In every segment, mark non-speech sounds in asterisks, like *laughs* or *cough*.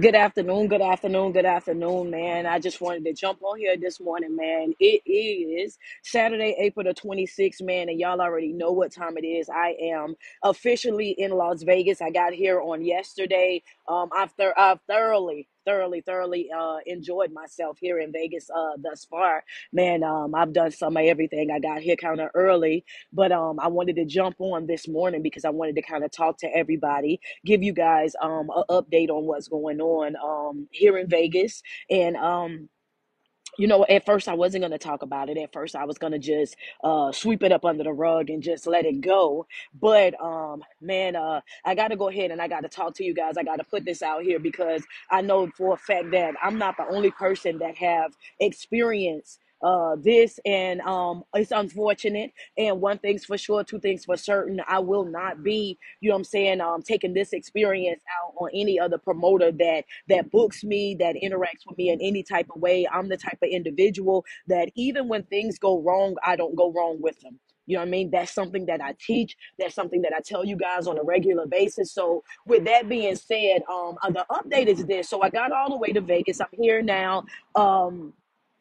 Good afternoon, good afternoon, good afternoon, man. I just wanted to jump on here this morning, man. It is Saturday, April the 26th, man, and y'all already know what time it is. I am officially in Las Vegas. I got here on yesterday. Um, I've, I've thoroughly, thoroughly, thoroughly uh, enjoyed myself here in Vegas uh, thus far. Man, um, I've done some of everything. I got here kind of early, but um, I wanted to jump on this morning because I wanted to kind of talk to everybody give you guys um an update on what's going on um here in Vegas and um you know at first I wasn't going to talk about it. At first I was going to just uh sweep it up under the rug and just let it go. But um man uh I got to go ahead and I got to talk to you guys. I got to put this out here because I know for a fact that I'm not the only person that have experienced uh this and um it's unfortunate and one thing's for sure two things for certain I will not be you know what I'm saying, um, taking this experience out on any other promoter that that books me, that interacts with me in any type of way. I'm the type of individual that even when things go wrong, I don't go wrong with them. You know what I mean? That's something that I teach. That's something that I tell you guys on a regular basis. So, with that being said, um, uh, the update is this. So, I got all the way to Vegas. I'm here now. Um,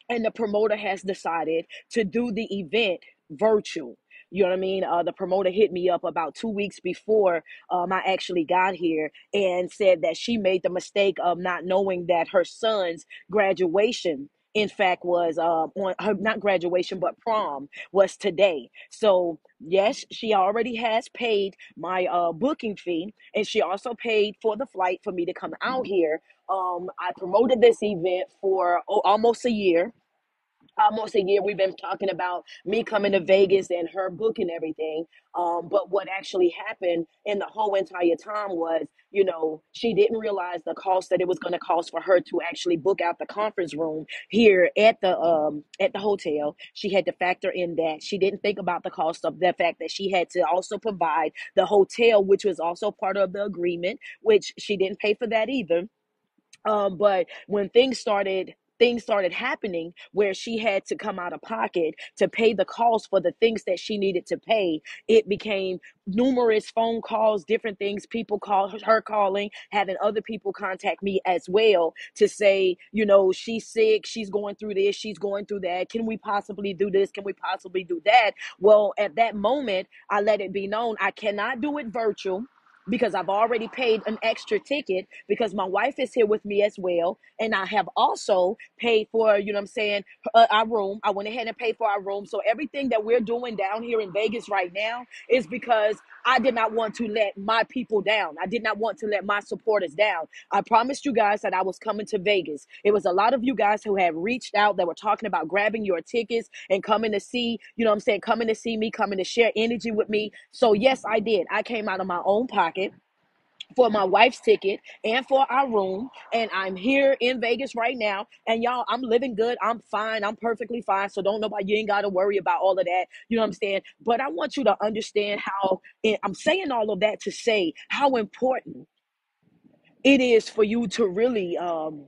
and the promoter has decided to do the event virtual. You know what I mean? Uh, the promoter hit me up about two weeks before um, I actually got here and said that she made the mistake of not knowing that her son's graduation, in fact, was uh, on her not graduation but prom was today. So yes, she already has paid my uh, booking fee, and she also paid for the flight for me to come out here. Um, I promoted this event for oh, almost a year almost a year we've been talking about me coming to Vegas and her booking everything. Um, but what actually happened in the whole entire time was, you know, she didn't realize the cost that it was going to cost for her to actually book out the conference room here at the um at the hotel. She had to factor in that. She didn't think about the cost of the fact that she had to also provide the hotel, which was also part of the agreement, which she didn't pay for that either um, but when things started things started happening where she had to come out of pocket to pay the cost for the things that she needed to pay. It became numerous phone calls different things people call her calling having other people contact me as well to say you know she's sick she's going through this she's going through that can we possibly do this can we possibly do that? Well at that moment i let it be known i cannot do it virtual because I've already paid an extra ticket because my wife is here with me as well. And I have also paid for, you know what I'm saying, uh, our room. I went ahead and paid for our room. So everything that we're doing down here in Vegas right now is because I did not want to let my people down. I did not want to let my supporters down. I promised you guys that I was coming to Vegas. It was a lot of you guys who have reached out that were talking about grabbing your tickets and coming to see, you know what I'm saying, coming to see me, coming to share energy with me. So, yes, I did. I came out of my own pocket for my wife's ticket and for our room. And I'm here in Vegas right now. And y'all, I'm living good. I'm fine. I'm perfectly fine. So don't nobody, you ain't got to worry about all of that. You know what I'm saying? But I want you to understand how and I'm saying all of that to say how important it is for you to really um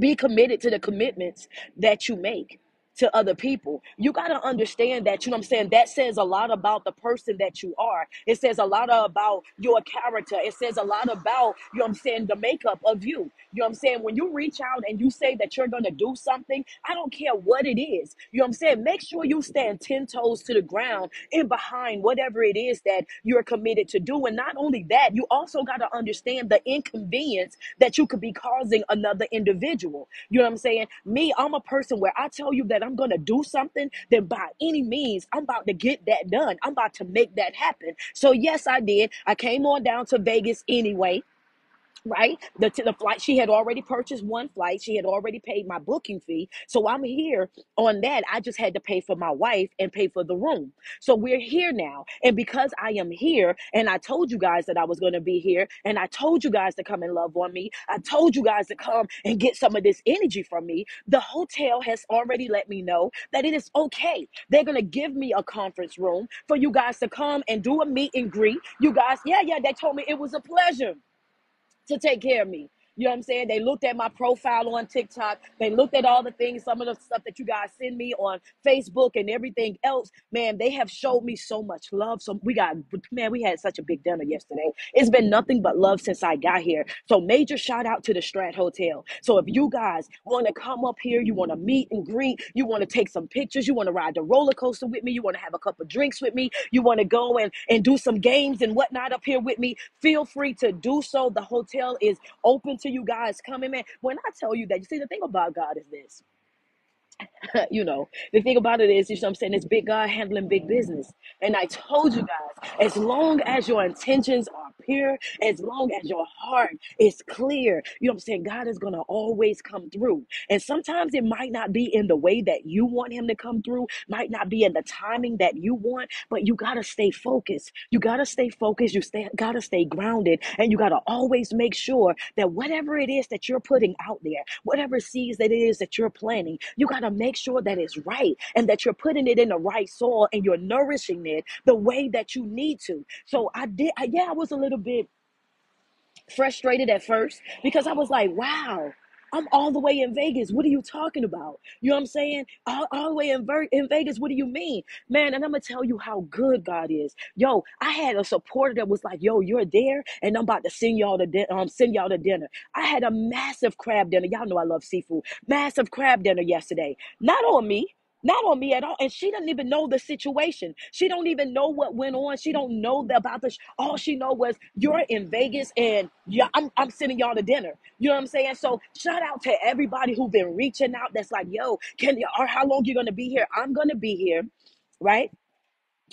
be committed to the commitments that you make to other people. You got to understand that, you know what I'm saying? That says a lot about the person that you are. It says a lot about your character. It says a lot about, you know what I'm saying, the makeup of you. You know what I'm saying? When you reach out and you say that you're going to do something, I don't care what it is. You know what I'm saying? Make sure you stand 10 toes to the ground and behind whatever it is that you're committed to do. And not only that, you also got to understand the inconvenience that you could be causing another individual. You know what I'm saying? Me, I'm a person where I tell you that I'm going to do something, then by any means, I'm about to get that done. I'm about to make that happen. So, yes, I did. I came on down to Vegas anyway right? The the flight she had already purchased one flight. She had already paid my booking fee. So I'm here on that. I just had to pay for my wife and pay for the room. So we're here now. And because I am here and I told you guys that I was going to be here and I told you guys to come and love on me. I told you guys to come and get some of this energy from me. The hotel has already let me know that it is okay. They're going to give me a conference room for you guys to come and do a meet and greet. You guys, yeah, yeah, they told me it was a pleasure to take care of me. You know what I'm saying? They looked at my profile on TikTok. They looked at all the things, some of the stuff that you guys send me on Facebook and everything else. Man, they have showed me so much love. So we got, man, we had such a big dinner yesterday. It's been nothing but love since I got here. So major shout out to the Strat Hotel. So if you guys want to come up here, you want to meet and greet, you want to take some pictures, you want to ride the roller coaster with me, you want to have a couple drinks with me, you want to go and, and do some games and whatnot up here with me, feel free to do so. The hotel is open you guys coming, man. When I tell you that, you see, the thing about God is this. *laughs* you know, the thing about it is, you know what I'm saying, it's big God handling big business. And I told you guys, as long as your intentions are pure, as long as your heart is clear, you know what I'm saying, God is going to always come through. And sometimes it might not be in the way that you want him to come through, might not be in the timing that you want, but you got to stay focused. You got to stay focused. You stay, got to stay grounded. And you got to always make sure that whatever it is that you're putting out there, whatever seeds that it is that you're planting, you got to make sure that it's right and that you're putting it in the right soil and you're nourishing it the way that you need to. So I did, I, yeah, I was a little bit frustrated at first because I was like, wow, I'm all the way in Vegas. What are you talking about? You know what I'm saying? All, all the way in, Ver- in Vegas. What do you mean? Man, and I'm going to tell you how good God is. Yo, I had a supporter that was like, yo, you're there and I'm about to send y'all to, din- um, send y'all to dinner. I had a massive crab dinner. Y'all know I love seafood. Massive crab dinner yesterday. Not on me not on me at all. And she doesn't even know the situation. She don't even know what went on. She don't know the, about this all she know was you're in vegas and yeah I'm, I'm sending y'all to dinner. You know what i'm saying? So shout out to everybody who been reaching out that's like yo can you or how long you gonna be here? I'm gonna be here right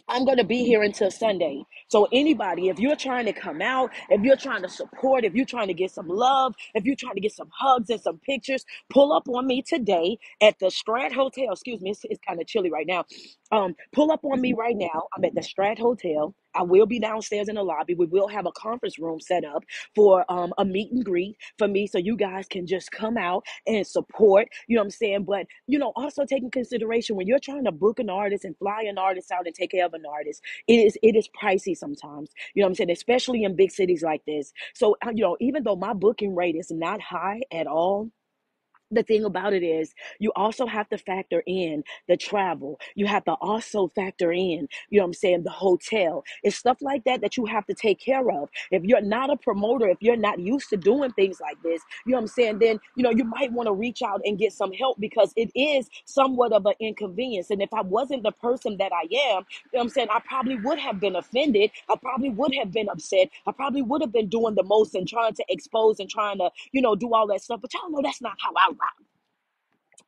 I'm going to be here until Sunday. So, anybody, if you're trying to come out, if you're trying to support, if you're trying to get some love, if you're trying to get some hugs and some pictures, pull up on me today at the Strat Hotel. Excuse me, it's, it's kind of chilly right now. Um, pull up on me right now. I'm at the Strat Hotel. I will be downstairs in the lobby. We will have a conference room set up for um, a meet and greet for me so you guys can just come out and support. You know what I'm saying? But, you know, also taking consideration when you're trying to book an artist and fly an artist out and take care of an artist, it is it is pricey sometimes. You know what I'm saying? Especially in big cities like this. So, uh, you know, even though my booking rate is not high at all, the thing about it is you also have to factor in the travel. You have to also factor in you know what i'm saying the hotel. It's stuff like that that you have to take care of. If you're not a promoter if you're not used to doing things like this you know what i'm saying then you know you might want to reach out and get some help because it is somewhat of an inconvenience. And if i wasn't the person that i am you know what i'm saying i probably would have been offended. I probably would have been upset. I probably would have been doing the most and trying to expose and trying to you know do all that stuff. But y'all know that's not how i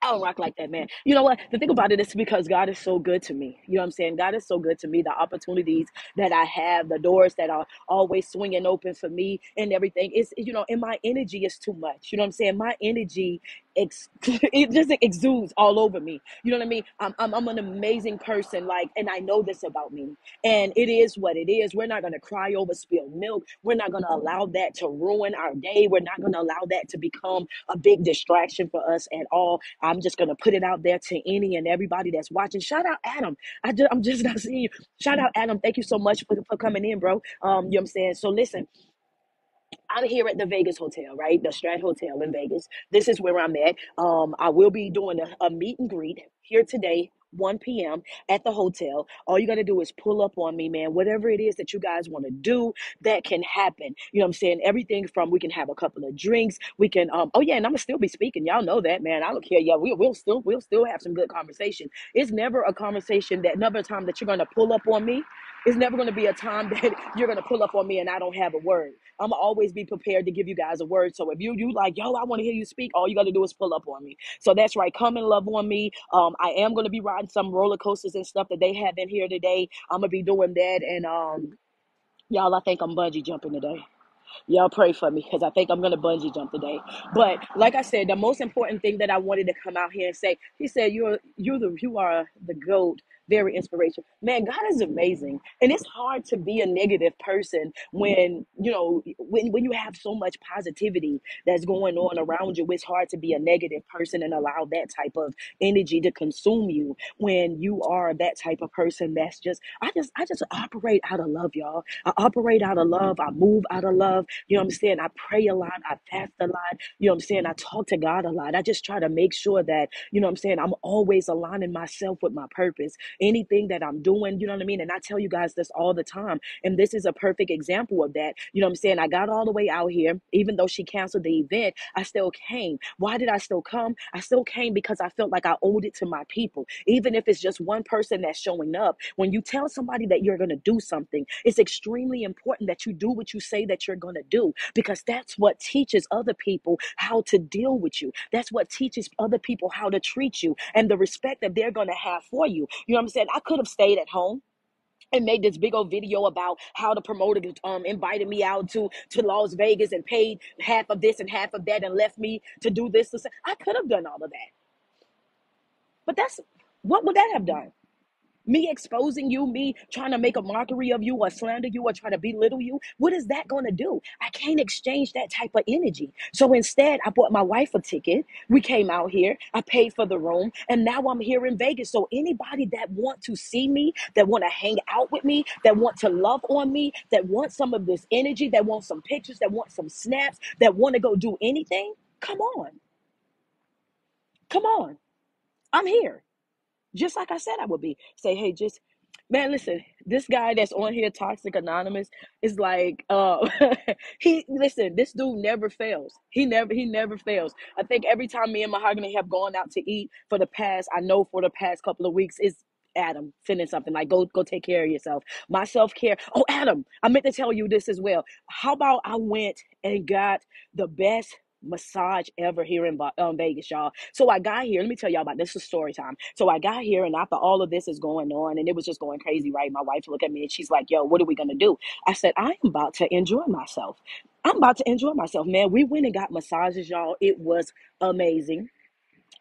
I don't rock like that, man. You know what? The thing about it is because God is so good to me. You know what I'm saying? God is so good to me. The opportunities that I have, the doors that are always swinging open for me and everything. It's, you know, and my energy is too much. You know what I'm saying? My energy, ex- *laughs* it just exudes all over me. You know what I mean? I'm, I'm, I'm an amazing person. Like, and I know this about me. And it is what it is. We're not going to cry over spilled milk. We're not going to allow that to ruin our day. We're not going to allow that to become a big distraction for us at all. I'm just going to put it out there to any and everybody that's watching. Shout out Adam. I just, I'm just *laughs* not seeing you. Shout out Adam. Thank you so much for, for coming in, bro. Um, you know what I'm saying? So listen, I'm here at the Vegas Hotel, right? The Strat Hotel in Vegas. This is where I'm at. Um, I will be doing a, a meet and greet here today. 1 p.m. at the hotel. All you got to do is pull up on me, man. Whatever it is that you guys want to do, that can happen. You know what I'm saying? Everything from we can have a couple of drinks. We can, um, oh yeah, and I'm gonna still be speaking. Y'all know that, man. I don't care. Yeah, we, we'll still, we'll still have some good conversation. It's never a conversation that, another time that you're gonna pull up on me. It's never gonna be a time *laughs* that you're gonna pull up on me and I don't have a word. I'm gonna always be prepared to give you guys a word. So if you you like, yo, I want to hear you speak, all you got to do is pull up on me. So that's right. Come and love on me. Um, I am gonna be riding some roller coasters and stuff that they have in here today. I'm gonna be doing that, and um, y'all, I think I'm bungee jumping today. Y'all pray for me because I think I'm gonna bungee jump today. But like I said, the most important thing that I wanted to come out here and say, he said, "You're you're the you are the goat." Very inspirational. Man, God is amazing. And it's hard to be a negative person when, you know, when when you have so much positivity that's going on around you. It's hard to be a negative person and allow that type of energy to consume you when you are that type of person that's just I just I just operate out of love, y'all. I operate out of love. I move out of love. You know what I'm saying? I pray a lot. I fast a lot. You know what I'm saying? I talk to God a lot. I just try to make sure that, you know what I'm saying, I'm always aligning myself with my purpose. Anything that I'm doing, you know what I mean? And I tell you guys this all the time. And this is a perfect example of that. You know what I'm saying? I got all the way out here, even though she canceled the event, I still came. Why did I still come? I still came because I felt like I owed it to my people. Even if it's just one person that's showing up, when you tell somebody that you're going to do something, it's extremely important that you do what you say that you're going to do because that's what teaches other people how to deal with you. That's what teaches other people how to treat you and the respect that they're going to have for you. You know I'm saying? I could have stayed at home and made this big old video about how the promoter um invited me out to to Las Vegas and paid half of this and half of that and left me to do this. this. I could have done all of that, but that's what would that have done? Me exposing you, me trying to make a mockery of you or slander you or trying to belittle you, what is that going to do? I can't exchange that type of energy. So instead, I bought my wife a ticket. We came out here. I paid for the room, and now I'm here in Vegas. So anybody that want to see me, that want to hang out with me, that want to love on me, that want some of this energy, that want some pictures, that want some snaps, that want to go do anything, come on. Come on. I'm here just like I said I would be. Say, hey, just man, listen, this guy that's on here, Toxic Anonymous, is like, uh, *laughs* he listen, this dude never fails. He never, he never fails. I think every time me and Mahogany have gone out to eat for the past, I know for the past couple of weeks, is Adam sending something like go go take care of yourself. My self care. Oh, Adam, I meant to tell you this as well. How about I went and got the best massage ever here in um, Vegas, y'all. So I got here. Let me tell y'all about this. Is story time. So I got here, and after all of this is going on, and it was just going crazy, right? My wife looked at me and she's like, "Yo, what are we gonna do?" I said, "I am about to enjoy myself. I'm about to enjoy myself, man. We went and got massages, y'all. It was amazing."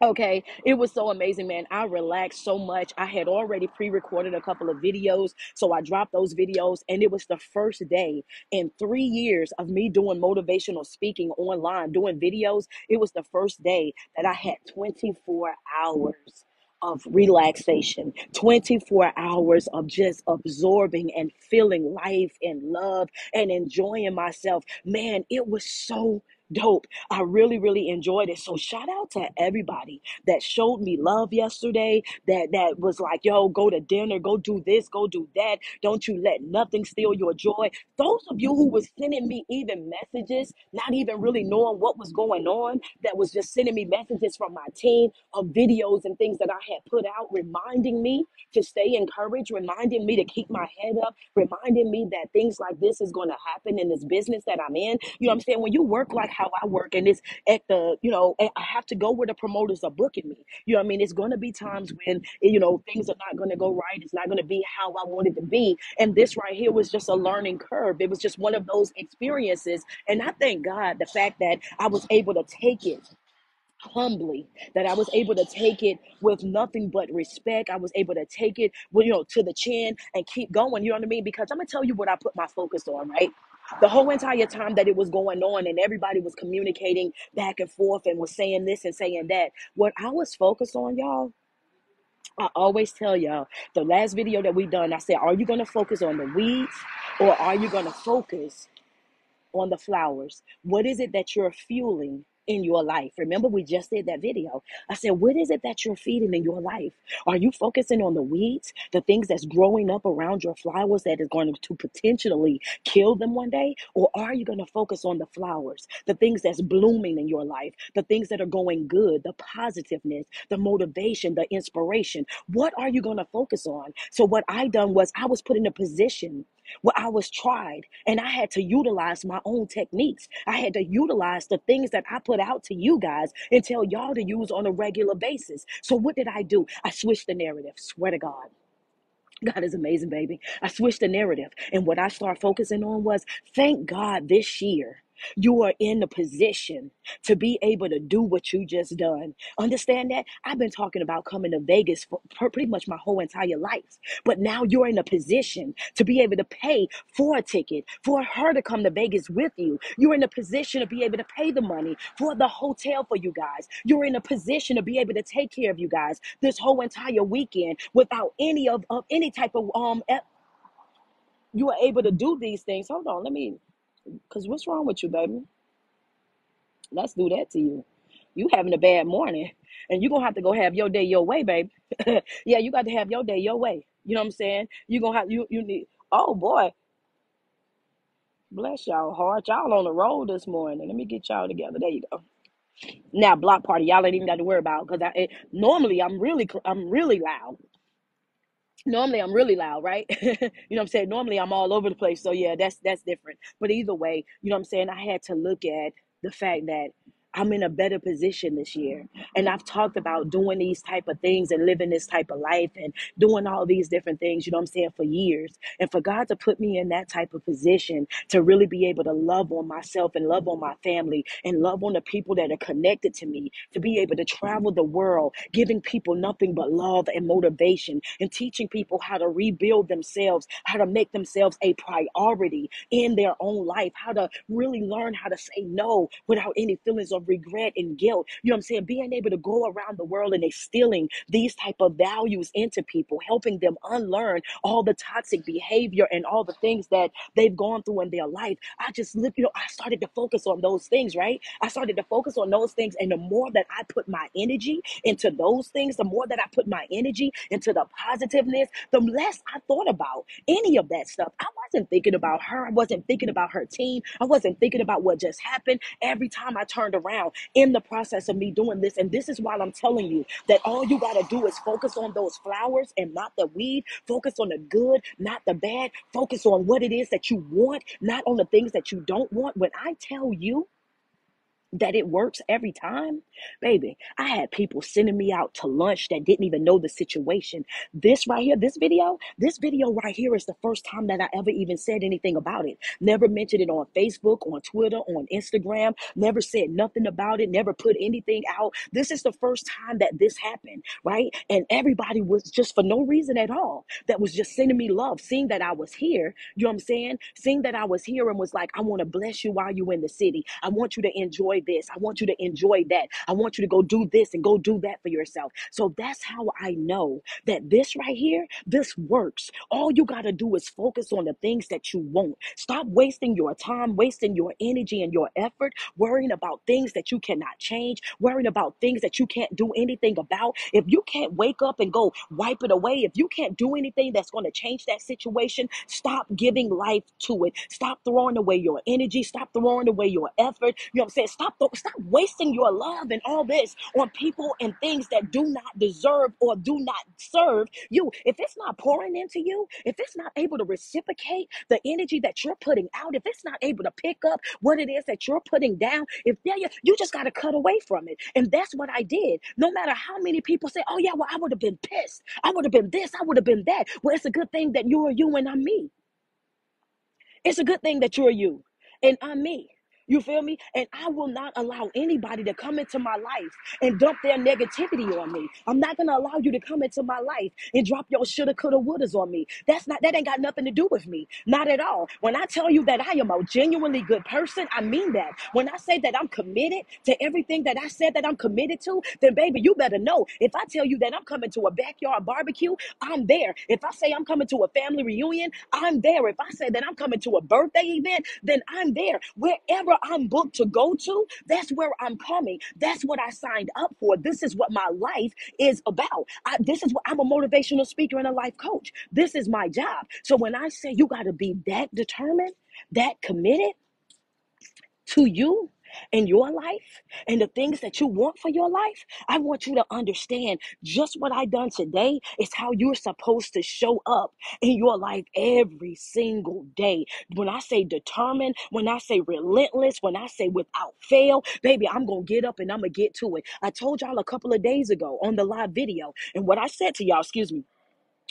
Okay, it was so amazing, man. I relaxed so much. I had already pre recorded a couple of videos, so I dropped those videos, and it was the first day in three years of me doing motivational speaking online, doing videos. It was the first day that I had 24 hours of relaxation, 24 hours of just absorbing and feeling life and love and enjoying myself. Man, it was so dope. I really, really enjoyed it. So shout out to everybody that showed me love yesterday. That that was like, yo, go to dinner, go do this, go do that. Don't you let nothing steal your joy. Those of you who was sending me even messages, not even really knowing what was going on, that was just sending me messages from my team of videos and things that I had put out, reminding me to stay encouraged, reminding me to keep my head up, reminding me that things like this is going to happen in this business that I'm in. You know what I'm saying? When you work like how I work and it's at the, you know, I have to go where the promoters are booking me. You know what I mean? It's going to be times when, eh, you know, things are not going to go right. It's not going to be how I want it to be. And this right here was just a learning curve. It was just one of those experiences. And I thank God the fact that I was able to take it humbly that I was able to take it with nothing but respect. I was able to take it, you know, to the chin and keep going. You know what I mean? Because I'm gonna tell you what I put my focus on, right? The whole entire time that it was going on and everybody was communicating back and forth and was saying this and saying that. What I was focused on, y'all, I always tell y'all the last video that we done, I said, are you gonna focus on the weeds or are you gonna focus on the flowers? What is it that you're fueling in your life? Remember, we just did that video. I said, What is it that you're feeding in your life? Are you focusing on the weeds, the things that's growing up around your flowers that is going to potentially kill them one day? Or are you going to focus on the flowers, the things that's blooming in your life, the things that are going good, the positiveness, the motivation, the inspiration? What are you going to focus on? So, what I done was I was put in a position where I was tried and I had to utilize my own techniques. I had to utilize the things that I put out to you guys and tell y'all to use on a regular basis. So what did I do? I switched the narrative. Swear to God. God is amazing, baby. I switched the narrative. And what I started focusing on was thank God this year. You are in the position to be able to do what you just done. Understand that? I've been talking about coming to Vegas for pretty much my whole entire life. But now you're in a position to be able to pay for a ticket, for her to come to Vegas with you. You're in a position to be able to pay the money for the hotel for you guys. You're in a position to be able to take care of you guys this whole entire weekend without any of, of any type of um you are able to do these things. Hold on, let me because what's wrong with you, baby? Let's do that to you. You having a bad morning, and you're gonna have to go have your day your way, baby. *laughs* yeah, you got to have your day your way. You know what I'm saying? You're gonna have you you need oh boy, bless y'all heart. Y'all on the road this morning. Let me get y'all together. There you go. Now block party, y'all ain't even got to worry about because I it, normally I'm really I'm really loud. Normally I'm really loud, right? *laughs* you know what I'm saying? Normally I'm all over the place. So yeah, that's that's different. But either way, you know what I'm saying? I had to look at the fact that I'm in a better position this year. And I've talked about doing these type of things and living this type of life and doing all these different things, you know what I'm saying, for years. And for God to put me in that type of position to really be able to love on myself and love on my family and love on the people that are connected to me, to be able to travel the world, giving people nothing but love and motivation and teaching people how to rebuild themselves, how to make themselves a priority in their own life, how to really learn how to say no without any feelings of regret and guilt. You know what I'm saying? Being able to go around the world and instilling these type of values into people, helping them unlearn all the toxic behavior and all the things that they've gone through in their life. I just look, you know, I started to focus on those things, right? I started to focus on those things. And the more that I put my energy into those things, the more that I put my energy into the positiveness, the less I thought about any of that stuff. I wasn't thinking about her. I wasn't thinking about her team. I wasn't thinking about what just happened. Every time I turned around in the process of me doing this, and this is why I'm telling you that all you got to do is focus on those flowers and not the weed. Focus on the good, not the bad. Focus on what it is that you want, not on the things that you don't want. When I tell you, that it works every time, baby. I had people sending me out to lunch that didn't even know the situation. This right here, this video, this video right here is the first time that I ever even said anything about it. Never mentioned it on Facebook, on Twitter, on Instagram, never said nothing about it, never put anything out. This is the first time that this happened, right? And everybody was just for no reason at all that was just sending me love, seeing that I was here. You know what I'm saying? Seeing that I was here and was like, I want to bless you while you're in the city. I want you to enjoy this. I want you to enjoy that. I want you to go do this and go do that for yourself. So that's how I know that this right here, this works. All you got to do is focus on the things that you want. Stop wasting your time, wasting your energy and your effort worrying about things that you cannot change, worrying about things that you can't do anything about. If you can't wake up and go wipe it away, if you can't do anything that's going to change that situation, stop giving life to it. Stop throwing away your energy. Stop throwing away your effort. You know what I'm saying? Stop, th- stop wasting your love and all this on people and things that do not deserve or do not serve you. If it's not pouring into you, if it's not able to reciprocate the energy that you're putting out, if it's not able to pick up what it is that you're putting down, if there you, you just got to cut away from it. And that's what I did. No matter how many people say, oh, yeah, well, I would have been pissed. I would have been this. I would have been that. Well, it's a good thing that you're you and I'm me. It's a good thing that you're you and I'm me. You feel me? And I will not allow anybody to come into my life and dump their negativity on me. I'm not gonna allow you to come into my life and drop your shoulda, coulda, wouldas on me. That's not that ain't got nothing to do with me. Not at all. When I tell you that I am a genuinely good person, I mean that. When I say that I'm committed to everything that I said that I'm committed to, then baby, you better know. If I tell you that I'm coming to a backyard barbecue, I'm there. If I say I'm coming to a family reunion, I'm there. If I say that I'm coming to a birthday event, then I'm there. Wherever I'm booked to go to, that's where I'm coming. That's what I signed up for. This is what my life is about. I, this is what I'm a motivational speaker and a life coach. This is my job. So when I say you got to be that determined, that committed, to you and your life and the things that you want for your life, I want you to understand just what I done today is how you're supposed to show up in your life every single day. When I say determined, when I say relentless, when I say without fail, baby, I'm going to get up and I'm going to get to it. I told y'all a couple of days ago on the live video and what I said to y'all, excuse me.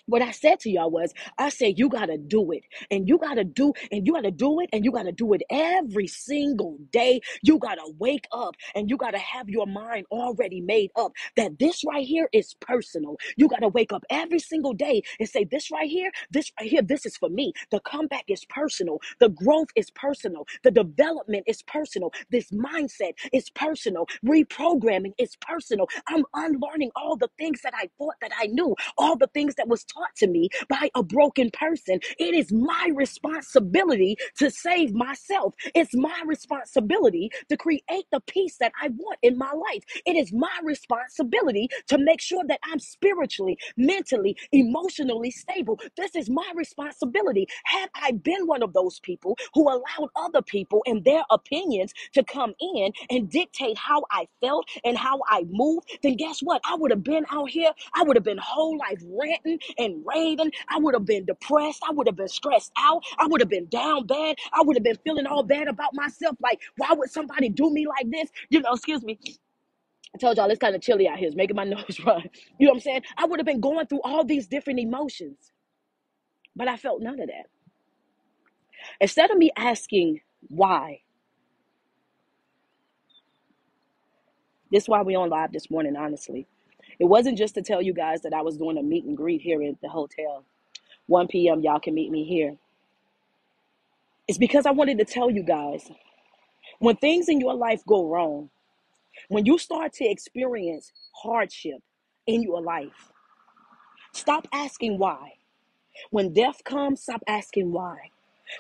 What I said to y'all was, I said, you got to do it. And you got to do, and you got to do it, and you got to do it every single day. You got to wake up and you got to have your mind already made up that this right here is personal. You got to wake up every single day and say, this right here, this right here, this is for me. The comeback is personal. The growth is personal. The development is personal. This mindset is personal. Reprogramming is personal. I'm unlearning all the things that I thought that I knew all the things that was taught to me by a broken person. It is my responsibility to save myself. It's my responsibility to create the peace that I want in my life. It is my responsibility to make sure that I'm spiritually, mentally, emotionally stable. This is my responsibility. Have I been one of those people who allowed other people and their opinions to come in and dictate how I felt and how I moved? Then guess what? I would have been out here I would have been whole life ranting and raving. I would have been depressed. I would have been stressed out. I would have been down bad. I would have been feeling all bad about myself. Like, why would somebody do me like this? You know, excuse me. I told y'all it's kind of chilly out here. It's making my *laughs* nose run. You know what I'm saying? I would have been going through all these different emotions, but I felt none of that. Instead of me asking why, this is why we on live this morning, honestly. It wasn't just to tell you guys that I was doing a meet and greet here at the hotel. 1 p.m. Y'all can meet me here. It's because I wanted to tell you guys when things in your life go wrong, when you start to experience hardship in your life, stop asking why. When death comes, stop asking why.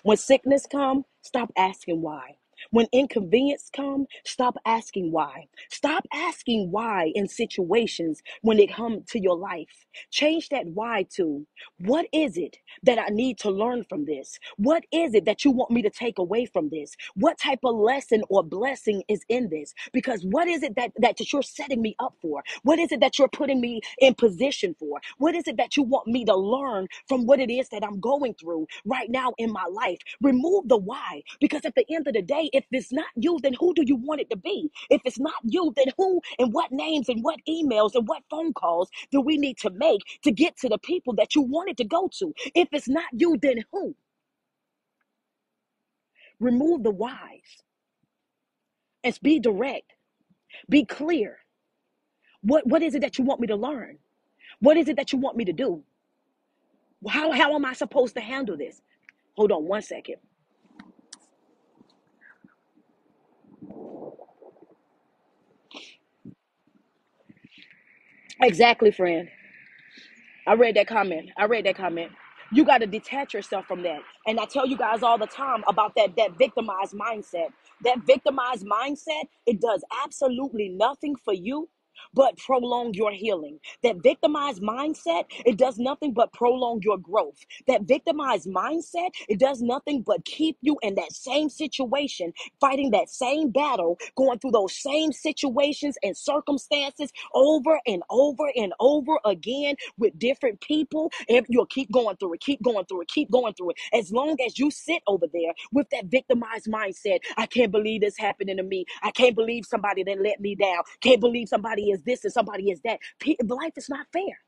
When sickness comes, stop asking why. When inconvenience come, stop asking why. Stop asking why in situations when it come to your life. Change that why to what is it that I need to learn from this? What is it that you want me to take away from this? What type of lesson or blessing is in this? Because what is it that, that you're setting me up for? What is it that you're putting me in position for? What is it that you want me to learn from what it is that I'm going through right now in my life? Remove the why. Because at the end of the day, if it's not you, then who do you want it to be? If it's not you, then who and what names and what emails and what phone calls do we need to make to get to the people that you wanted to go to? If it's not you, then who? Remove the whys and be direct, be clear. What, what is it that you want me to learn? What is it that you want me to do? How, how am I supposed to handle this? Hold on one second. Exactly, friend. I read that comment. I read that comment. You got to detach yourself from that. And I tell you guys all the time about that that victimized mindset. That victimized mindset, it does absolutely nothing for you but prolong your healing. That victimized mindset, it does nothing but prolong your growth. That victimized mindset, it does nothing but keep you in that same situation, fighting that same battle, going through those same situations and circumstances over and over and over again with different people. If you'll keep going through it, keep going through it, keep going through it. As long as you sit over there with that victimized mindset, I can't believe this happening to me. I can't believe somebody then let me down. Can't believe somebody is this and somebody is that. Life is not fair.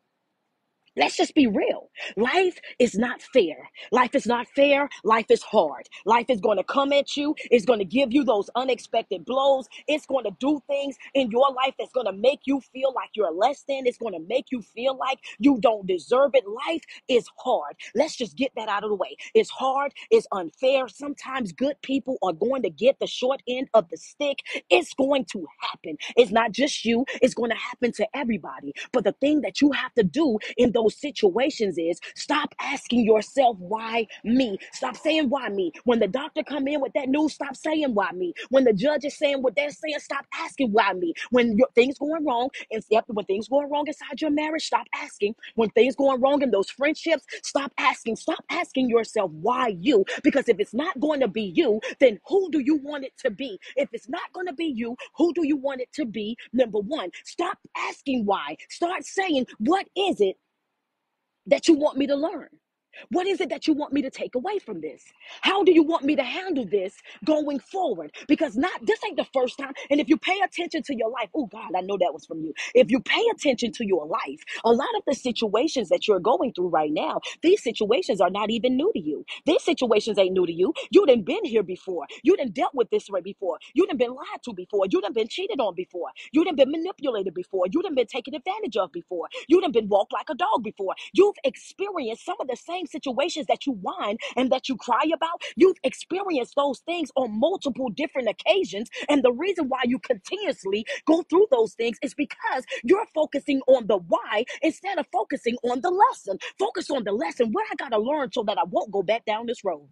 Let's just be real. Life is not fair. Life is not fair. Life is hard. Life is going to come at you. It's going to give you those unexpected blows. It's going to do things in your life that's going to make you feel like you're less than. It's going to make you feel like you don't deserve it. Life is hard. Let's just get that out of the way. It's hard. It's unfair. Sometimes good people are going to get the short end of the stick. It's going to happen. It's not just you. It's going to happen to everybody. But the thing that you have to do in those situations is stop asking yourself why me. Stop saying why me. When the doctor come in with that news, stop saying why me. When the judge is saying what they're saying, stop asking why me. When your, things going wrong, and yep, when things going wrong inside your marriage, stop asking. When things going wrong in those friendships, stop asking. Stop asking yourself why you. Because if it's not going to be you, then who do you want it to be? If it's not going to be you, who do you want it to be? Number one, stop asking why. Start saying, what is it that you want me to learn? What is it that you want me to take away from this? How do you want me to handle this going forward? Because not this ain't the first time. And if you pay attention to your life, oh God, I know that was from you. If you pay attention to your life, a lot of the situations that you're going through right now, these situations are not even new to you. These situations ain't new to you. You done been here before. You done dealt with this way before. You done been lied to before. You done been cheated on before. You done been manipulated before. You done been taken advantage of before. You done been walked like a dog before. You've experienced some of the same situations that you whine and that you cry about. You've experienced those things on multiple different occasions. And the reason why you continuously go through those things is because you're focusing on the why instead of focusing on the lesson. Focus on the lesson. What I got to learn so that I won't go back down this road.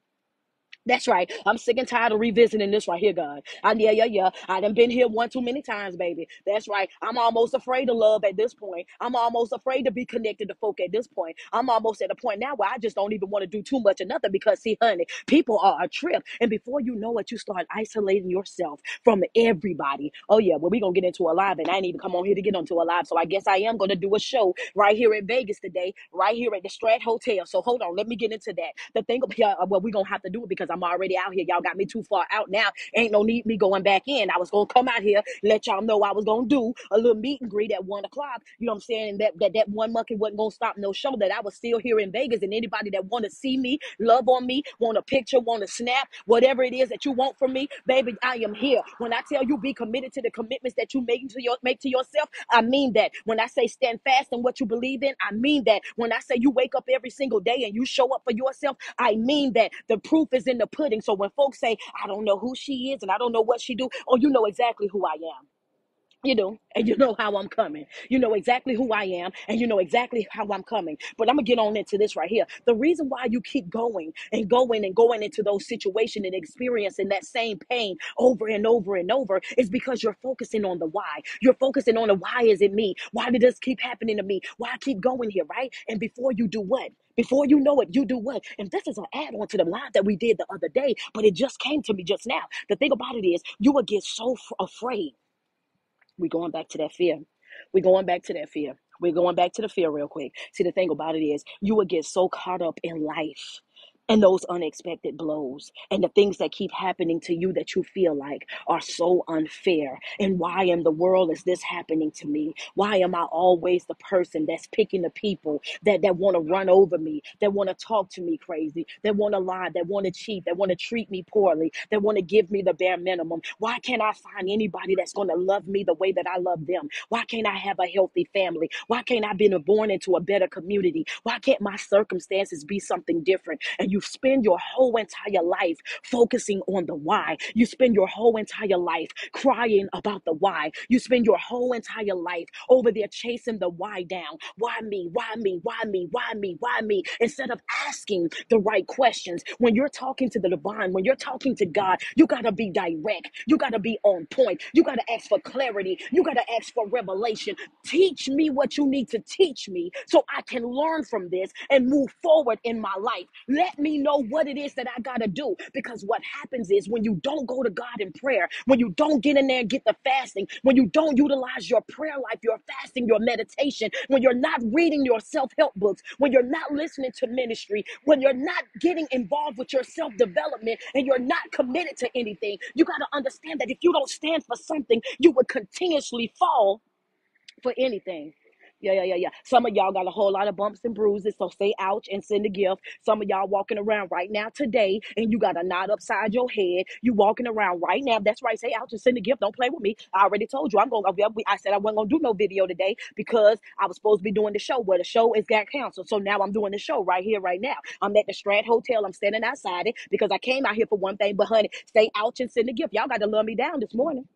That's right. I'm sick and tired of revisiting this right here, God. I, yeah, yeah, yeah. I done been here one too many times, baby. That's right. I'm almost afraid of love at this point. I'm almost afraid to be connected to folk at this point. I'm almost at a point now where I just don't even want to do too much of nothing because, see, honey, people are a trip. And before you know it, you start isolating yourself from everybody. Oh, yeah. Well, we going to get into a live, and I ain't even come on here to get onto a live. So I guess I am going to do a show right here in Vegas today, right here at the Strat Hotel. So hold on. Let me get into that. The thing, yeah, uh, well, we're going to have to do it because I'm already out here. Y'all got me too far out now. Ain't no need me going back in. I was gonna come out here, let y'all know I was gonna do a little meet and greet at one o'clock. You know what I'm saying? That that, that one monkey wasn't gonna stop no show. That I was still here in Vegas, and anybody that want to see me, love on me, want a picture, want to snap, whatever it is that you want from me, baby, I am here. When I tell you be committed to the commitments that you make to your make to yourself, I mean that. When I say stand fast in what you believe in, I mean that. When I say you wake up every single day and you show up for yourself, I mean that. The proof is in the pudding. So when folks say, I don't know who she is and I don't know what she do, oh, you know exactly who I am you know, and you *laughs* know how I'm coming. You know exactly who I am, and you know exactly how I'm coming. But I'm gonna get on into this right here. The reason why you keep going and going and going into those situations and experiencing that same pain over and over and over is because you're focusing on the why. You're focusing on the why is it me? Why did this keep happening to me? Why I keep going here, right? And before you do what? Before you know it, you do what? And this is an add on to the live that we did the other day, but it just came to me just now. The thing about it is, you will get so f- afraid we're going back to that fear. We're going back to that fear. We're going back to the fear real quick. See, the thing about it is, you will get so caught up in life and those unexpected blows and the things that keep happening to you that you feel like are so unfair. And why in the world is this happening to me? Why am I always the person that's picking the people that, that want to run over me, that want to talk to me crazy, that want to lie, that want to cheat, that want to treat me poorly, that want to give me the bare minimum? Why can't I find anybody that's going to love me the way that I love them? Why can't I have a healthy family? Why can't I be born into a better community? Why can't my circumstances be something different? And you spend your whole entire life focusing on the why. You spend your whole entire life crying about the why. You spend your whole entire life over there chasing the why down. Why me? Why me? Why me? Why me? Why me? Instead of asking the right questions. When you're talking to the divine, when you're talking to God, you got to be direct. You got to be on point. You got to ask for clarity. You got to ask for revelation. Teach me what you need to teach me so I can learn from this and move forward in my life. Let me know what it is that I got to do because what happens is when you don't go to God in prayer, when you don't get in there and get the fasting, when you don't utilize your prayer life, your fasting, your meditation, when you're not reading your self help books, when you're not listening to ministry, when you're not getting involved with your self development and you're not committed to anything, you got to understand that if you don't stand for something, you would continuously fall for anything. Yeah, yeah, yeah, yeah. Some of y'all got a whole lot of bumps and bruises, so say ouch and send a gift. Some of y'all walking around right now today, and you got a knot upside your head. You walking around right now. That's right. Say ouch and send a gift. Don't play with me. I already told you I'm going. to I said I wasn't gonna do no video today because I was supposed to be doing the show, but the show is got canceled. So now I'm doing the show right here, right now. I'm at the Strat Hotel. I'm standing outside it because I came out here for one thing, but honey, say ouch and send a gift. Y'all got to love me down this morning.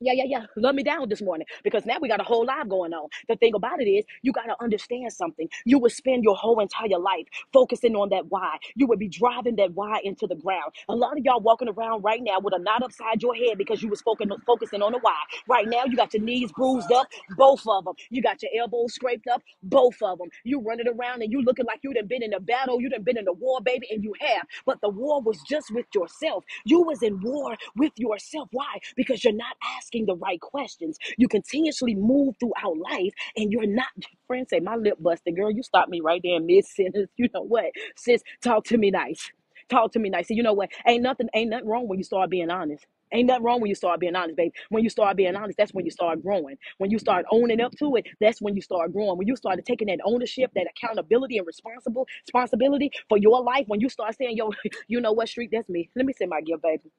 Yeah, yeah, yeah. Let me down this morning because now we got a whole lot going on. The thing about it is, you got to understand something. You would spend your whole entire life focusing on that why. You would be driving that why into the ground. A lot of y'all walking around right now with a knot upside your head because you was focusing focusing on the why. Right now, you got your knees bruised up, both of them. You got your elbows scraped up, both of them. You running around and you looking like you done been in a battle, you done been in a war, baby, and you have. But the war was just with yourself. You was in war with yourself. Why? Because you're not asking asking the right questions. You continuously move throughout life and you're not, friends say, my lip busted. Girl, you stopped me right there in mid sentence. *laughs* You know what? Sis, talk to me nice. Talk to me nice. And you know what? Ain't nothing, ain't nothing wrong when you start being honest. Ain't nothing wrong when you start being honest, babe. When you start being honest, that's when you start growing. When you start owning up to it, that's when you start growing. When you start taking that ownership, that accountability and responsible responsibility for your life, when you start saying, yo, *laughs* you know what, street, that's me. Let me say my gift, baby.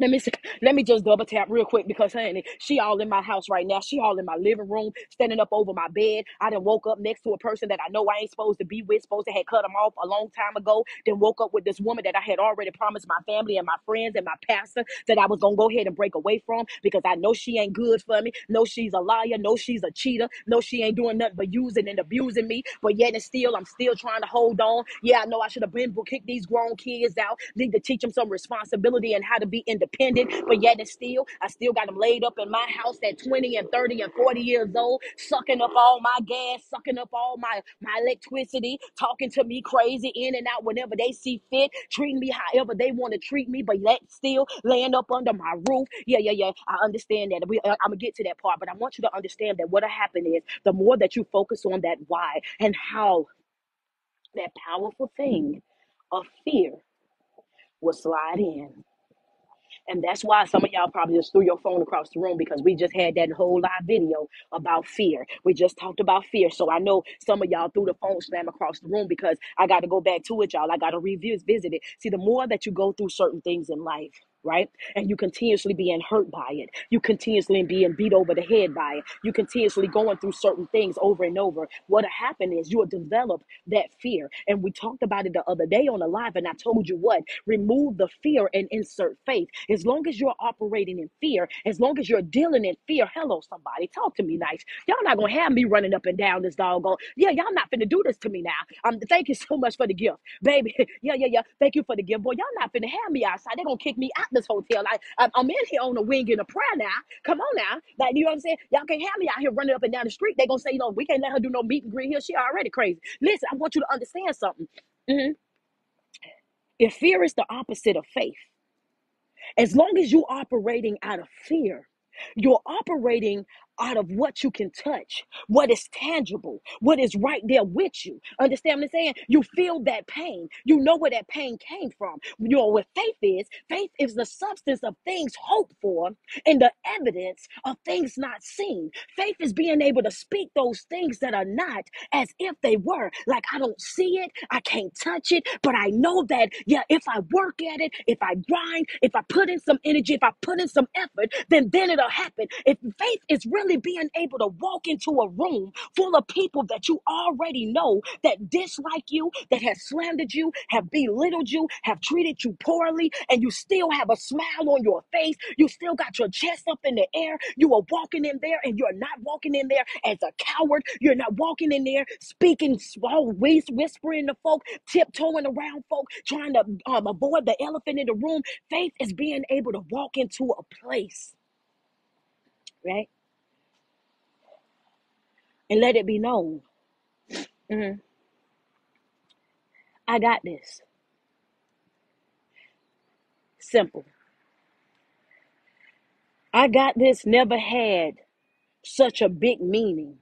Let me let me just double tap real quick because honey, she all in my house right now. She all in my living room, standing up over my bed. I done woke up next to a person that I know I ain't supposed to be with, supposed to have cut them off a long time ago. Then woke up with this woman that I had already promised my family and my friends and my pastor that I was gonna go ahead and break away from because I know she ain't good for me. No, she's a liar. No, she's a cheater. No, she ain't doing nothing but using and abusing me. But yet and still, I'm still trying to hold on. Yeah, I know I should have been kicked these grown kids out. Need to teach them some responsibility and how to be independent. But yet and still, I still got them laid up in my house at 20 and 30 and 40 years old, sucking up all my gas, sucking up all my, my electricity, talking to me crazy in and out whenever they see fit, treating me however they want to treat me, but yet still laying up under my roof. Yeah, yeah, yeah. I understand that. We, uh, I'm gonna get to that part, but I want you to understand that what'll happen is the more that you focus on that why and how that powerful thing of fear will slide in and that's why some of y'all probably just threw your phone across the room because we just had that whole live video about fear. We just talked about fear. So I know some of y'all threw the phone slam across the room because I got to go back to it, y'all. I got to revisit it. See, the more that you go through certain things in life, right? And you continuously being hurt by it. You continuously being beat over the head by it. You continuously going through certain things over and over. What'll happen is you'll develop that fear. And we talked about it the other day on the live, and I told you what, remove the fear and insert faith. As long as you're operating in fear, as long as you're dealing in fear, hello, somebody, talk to me nice. Y'all not gonna have me running up and down this doggone. Yeah, y'all not finna do this to me now. Um, thank you so much for the gift, baby. *laughs* Yeah, yeah, yeah. Thank you for the gift, boy. Y'all not finna have me outside. They're gonna kick me out this hotel. I, I I'm in here on a wing in a prayer now. Come on now, like you know what I'm saying. Y'all can't have me out here running up and down the street. They gonna say, you know, we can't let her do no meet and greet here. She already crazy. Listen, I want you to understand something. Mhm. If fear is the opposite of faith. As long as you're operating out of fear, you're operating out of what you can touch, what is tangible, what is right there with you. Understand what I'm saying? You feel that pain. You know where that pain came from. You know what faith is? Faith is the substance of things hoped for and the evidence of things not seen. Faith is being able to speak those things that are not as if they were. Like, I don't see it, I can't touch it, but I know that, yeah, if I work at it, if I grind, if I put in some energy, if I put in some effort, then then it'll happen. If faith is really being able to walk into a room full of people that you already know that dislike you, that have slandered you, have belittled you, have treated you poorly, and you still have a smile on your face, you still got your chest up in the air, you are walking in there and you're not walking in there as a coward, you're not walking in there speaking small, whispering to folk, tiptoeing around folk, trying to um, avoid the elephant in the room. Faith is being able to walk into a place, right? And let it be known. mhm, I got this. Simple. I got this never had such a big meaning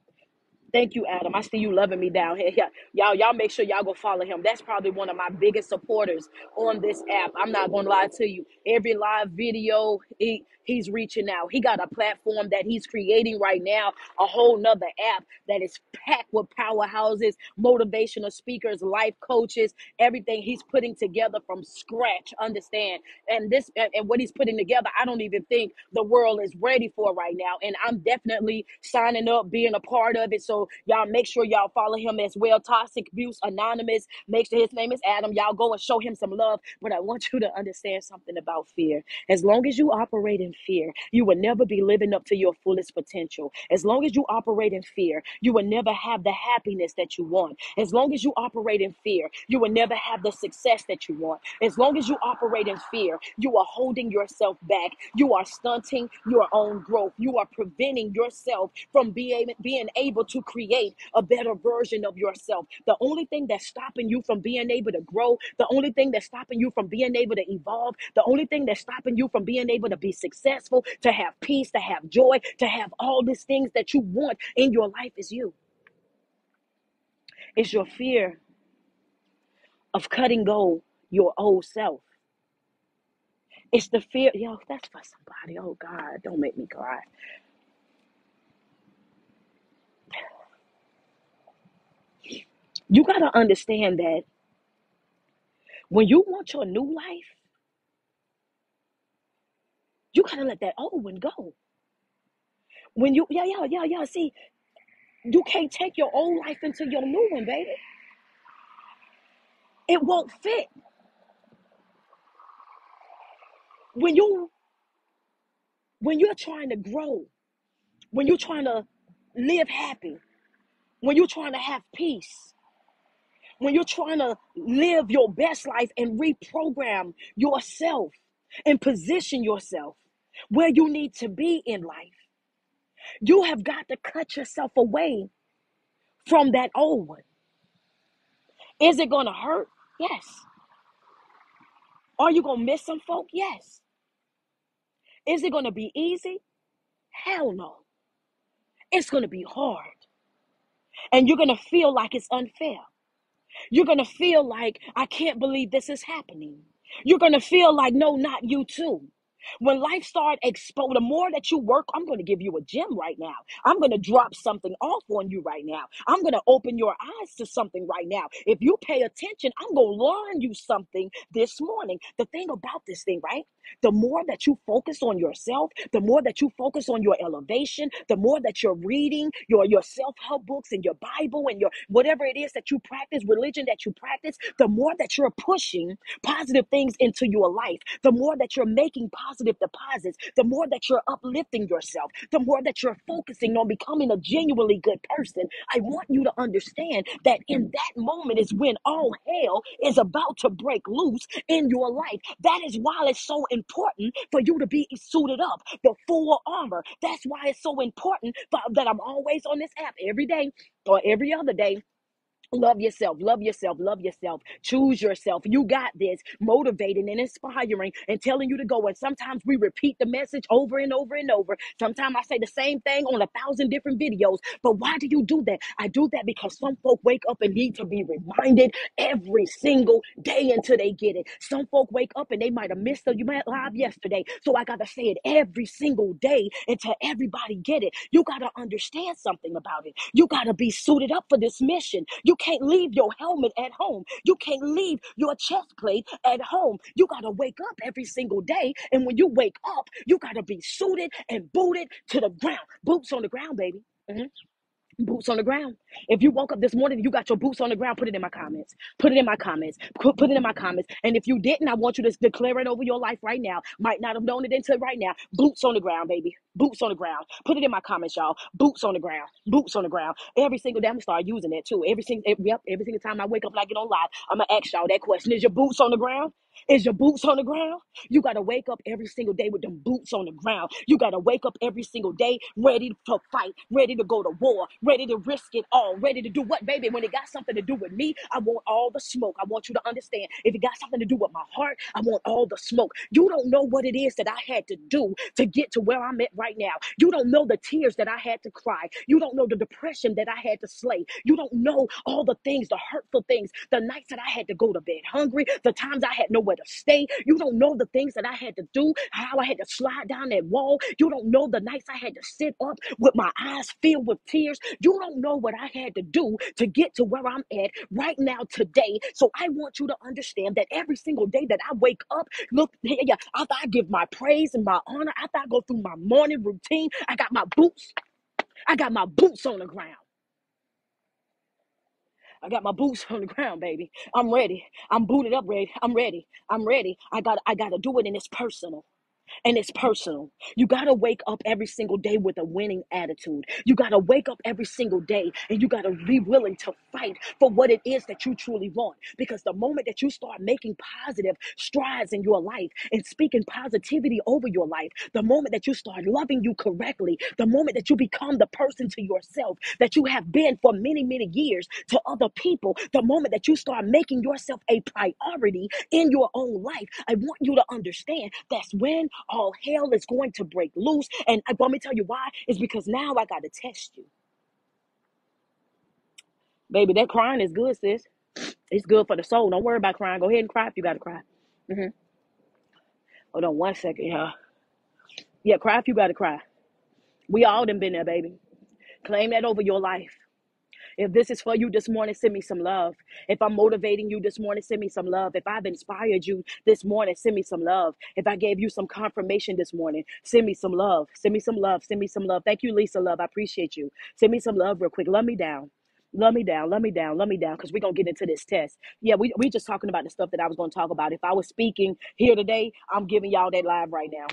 Thank you, Adam. I see you loving me down here. *laughs* Yeah. Y'all, y'all make sure y'all go follow him. That's probably one of my biggest supporters on this app. I'm not gonna lie to you. Every live video, he, he's reaching out. He got a platform that he's creating right now, a whole nother app that is packed with powerhouses, motivational speakers, life coaches, everything he's putting together from scratch. Understand? And this and, and what he's putting together, I don't even think the world is ready for right now. And I'm definitely signing up, being a part of it. So y'all make sure y'all follow him as well. Toxic Abuse Anonymous. Make sure his name is Adam. Y'all go and show him some love. But I want *laughs* you to understand something about fear. As long as you operate in fear, you will never be living up to your fullest potential. As long as you operate in fear, you will never have the happiness that you want. As long as you operate in fear, you will never have the success that you want. As long as you operate in fear, you are holding yourself back. You are stunting your own growth. You are preventing yourself from being, being able to create a better version of yourself. The only thing that's stopping you from being able to grow, the only thing that's stopping you from being able to evolve, the only thing that's stopping you from being able to be successful, to have peace, to have joy, to have all these things that you want in your life is you. It's your fear of cutting go your old self. It's the fear, yo, that's for somebody. Oh God, don't make me cry. You got to understand that when you want your new life, you got to let that old one go. When you, yeah, yeah, yeah, yeah. See, you can't take your old life into your new one, baby. It won't fit. When you, when you're trying to grow, when you're trying to live happy, when you're trying to have peace, when you're trying to live your best life and reprogram yourself and position yourself where you need to be in life, you have got to cut yourself away from that old one. Is it going to hurt? Yes. Are you going to miss some folk? Yes. Is it going to be easy? Hell no. It's going to be hard. And you're going to feel like it's unfair. You're going to feel like, I can't believe this is happening. You're going to feel like, no, not you too. When life start expo, the more that you work, I'm going to give you a gem right now. I'm going to drop something off on you right now. I'm going to open your eyes to something right now. If you pay attention, I'm going to learn you something this morning. The thing about this thing, right? The more that you focus on yourself, the more that you focus on your elevation, the more that you're reading your, your self-help books and your Bible and your whatever it is that you practice, religion that you practice, the more that you're pushing positive things into your life, the more that you're making positive deposits, the more that you're uplifting yourself, the more that you're focusing on becoming a genuinely good person. I want you to understand that in that moment is when all hell is about to break loose in your life. That is why it's so important for you to be suited up, the full armor. That's why it's so important for, that I'm always on this app every day or every other day Love yourself, love yourself, love yourself. Choose yourself. You got this. Motivating and inspiring and telling you to go. And sometimes we repeat the message over and over and over. Sometimes I say the same thing on a thousand different videos. But why do you do that? I do that because some folk wake up and need to be reminded every single day until they get it. Some folk wake up and they might have missed the you might live yesterday. So I gotta say it every single day until everybody get it. You gotta understand something about it. You gotta be suited up for this mission. You can't leave your helmet at home. You can't leave your chest plate at home. You gotta wake up every single day. And when you wake up, you gotta be suited and booted to the ground. Boots on the ground, baby. Mhm. Boots on the ground. If you woke up this morning you got your boots on the ground, put it in my comments. Put it in my comments. Put it in my comments. And if you didn't, I want you to declare it over your life right now. Might not have known it until right now. Boots on the ground, baby. Boots on the ground. Put it in my comments, y'all. Boots on the ground. Boots on the ground. Every single day, I'm gonna start using that too. Every single, yep, every single time I wake up and I get on live, I'm gonna ask y'all that question: Is your boots on the ground? Is your boots on the ground? You got to wake up every single day with them boots on the ground. You got to wake up every single day ready to fight, ready to go to war, ready to risk it all, ready to do what, baby? When it got something to do with me, I want all the smoke. I want you to understand. If it got something to do with my heart, I want all the smoke. You don't know what it is that I had to do to get to where I'm at right now. You don't know the tears that I had to cry. You don't know the depression that I had to slay. You don't know all the things, the hurtful things, the nights that I had to go to bed hungry, the times I had nowhere to stay. You don't know the things that I had to do, how I had to slide down that wall. You don't know the nights I had to sit up with my eyes filled with tears. You don't know what I had to do to get to where I'm at right now today. So I want you to understand that every single day that I wake up, look, yeah, after I give my praise and my honor, after I go through my morning routine, I got my boots, I got my boots on the ground. I got my boots on the ground, baby. I'm ready. I'm booted up, ready. I'm ready. I'm ready. I got I gotta do it and it's personal. And it's personal. You got to wake up every single day with a winning attitude. You got to wake up every single day and you got to be willing to fight for what it is that you truly want. Because the moment that you start making positive strides in your life and speaking positivity over your life, the moment that you start loving you correctly, the moment that you become the person to yourself that you have been for many, many years to other people, the moment that you start making yourself a priority in your own life, I want you to understand that's when all hell is going to break loose. And I want me to tell you why? It's because now I got to test you. Baby, that crying is good, sis. It's good for the soul. Don't worry about crying. Go ahead and cry if you got to cry. hmm Hold on one second, y'all. Yeah, cry if you got to cry. We all done been there, baby. Claim that over your life. If this is for you this morning, send me some love. If I'm motivating you this morning, send me some love. If I've inspired you this morning, send me some love. If I gave you some confirmation this morning, send me some love. Send me some love. Send me some love. Thank you, Lisa Love. I appreciate you. Send me some love real quick. Love me down. Love me down, love me down, love me down, because we're gonna get into this test. Yeah, we we just talking about the stuff that I was gonna talk about. If I was speaking here today, I'm giving y'all that live right now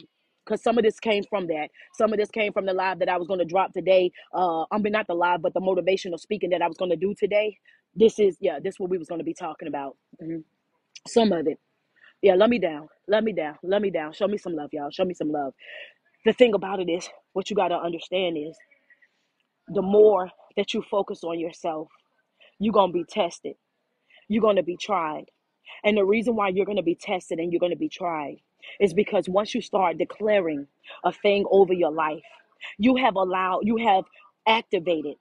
because some of this came from that. Some of this came from the live that I was going to drop today. Uh, I mean, not the live, but the motivational speaking that I was going to do today. This is, yeah, this is what we was going to be talking about. Mhm. Some of it. Yeah, let me down. Let me down. Let me down. Show me some love, y'all. Show me some love. The thing about it is, what you got to understand is the more that you focus on yourself, you're going to be tested. You're going to be tried. And the reason why you're going to be tested and you're going to be tried is because once you start declaring a thing over your life, you have allowed, you have activated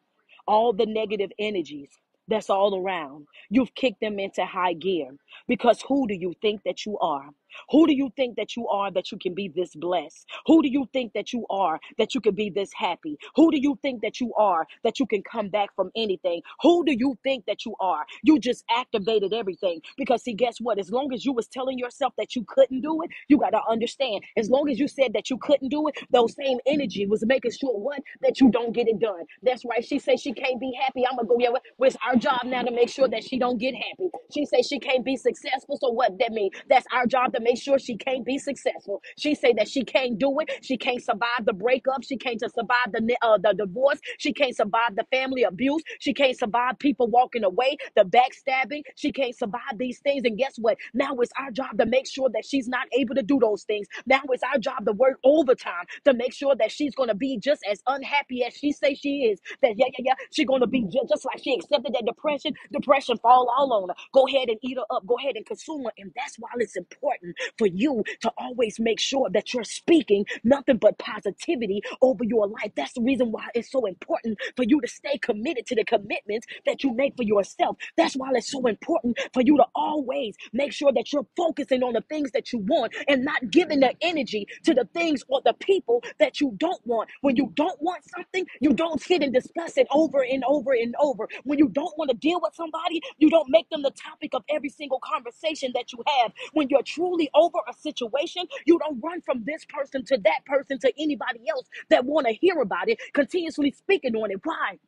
all the negative energies that's all around. You've kicked them into high gear because who do you think that you are? Who do you think that you are that you can be this blessed? Who do you think that you are that you can be this happy? Who do you think that you are that you can come back from anything? Who do you think that you are? You just activated everything because see guess what? As long as you was telling yourself that you couldn't do it, you got to understand. As long as you said that you couldn't do it, those same energy was making sure what that you don't get it done. That's right. She says she can't be happy. I'm gonna go yeah. what- It's our job now to make sure that she don't get happy. She says she can't be successful. So what that mean? That's our job to make sure she can't be successful. She say that she can't do it. She can't survive the breakup. She can't survive the uh, the divorce. She can't survive the family abuse. She can't survive people walking away, the backstabbing. She can't survive these things. And guess what? Now it's our job to make sure that she's not able to do those things. Now it's our job to work overtime to make sure that she's going to be just as unhappy as she say she is. That yeah, yeah, yeah, she's going to be ju- just like she accepted that depression. Depression fall all on her. Go ahead and eat her up. Go ahead and consume her. And that's why it's important for you to always make sure that you're speaking nothing but positivity over your life. That's the reason why it's so important for you to stay committed to the commitments that you make for yourself. That's why it's so important for you to always make sure that you're focusing on the things that you want and not giving the energy to the things or the people that you don't want. When you don't want something, you don't sit and discuss it over and over and over. When you don't want to deal with somebody, you don't make them the topic of every single conversation that you have. When you're truly over a situation, you don't run from this person to that person to anybody else that want to hear about it, continuously speaking on it. Why?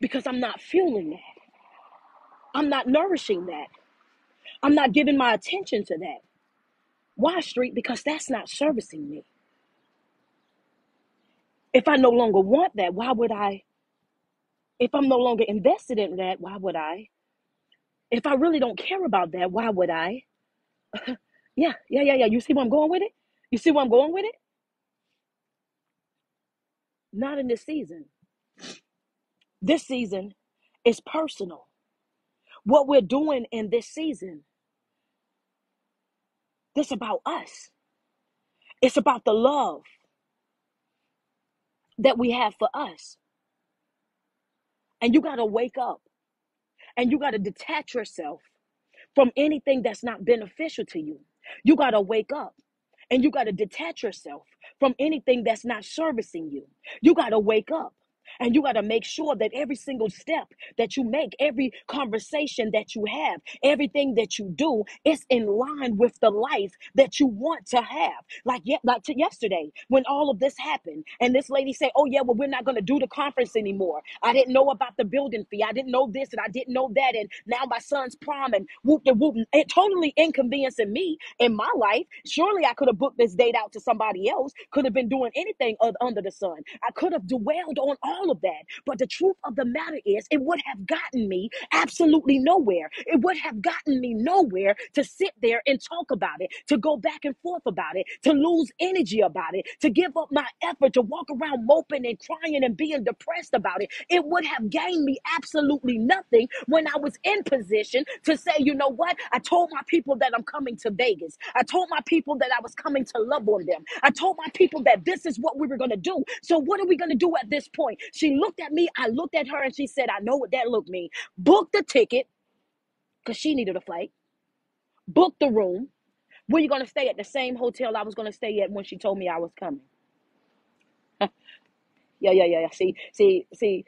Because I'm not fueling that. I'm not nourishing that. I'm not giving my attention to that. Why, Street? Because that's not servicing me. If I no longer want that, why would I? If I'm no longer invested in that, why would I? If I really don't care about that, why would I? *laughs* Yeah, yeah, yeah, yeah. You see where I'm going with it? You see where I'm going with it? Not in this season. This season is personal. What we're doing in this season, this about us. It's about the love that we have for us. And you got to wake up and you got to detach yourself from anything that's not beneficial to you. You got to wake up and you got to detach yourself from anything that's not servicing you. You got to wake up. And you got to make sure that every single step that you make, every conversation that you have, everything that you do is in line with the life that you want to have. Like, yeah, like to yesterday when all of this happened, and this lady said, "Oh yeah, well we're not going to do the conference anymore." I didn't know about the building fee. I didn't know this, and I didn't know that, and now my son's prom and whoop de whoop. It totally inconveniencing me in my life. Surely I could have booked this date out to somebody else. Could have been doing anything under the sun. I could have dwelled on all of that. But the truth of the matter is, it would have gotten me absolutely nowhere. It would have gotten me nowhere to sit there and talk about it, to go back and forth about it, to lose energy about it, to give up my effort, to walk around moping and crying and being depressed about it. It would have gained me absolutely nothing when I was in position to say, you know what? I told my people that I'm coming to Vegas. I told my people that I was coming to love on them. I told my people that this is what we were going to do. So, what are we going to do at this point? She looked at me, I looked at her, and she said, I know what that look mean. Book the ticket because she needed a flight, book the room. Where you to stay at the same hotel I was to stay at when she told me I was coming? *laughs* Yeah, yeah, yeah. yeah. See, see, see,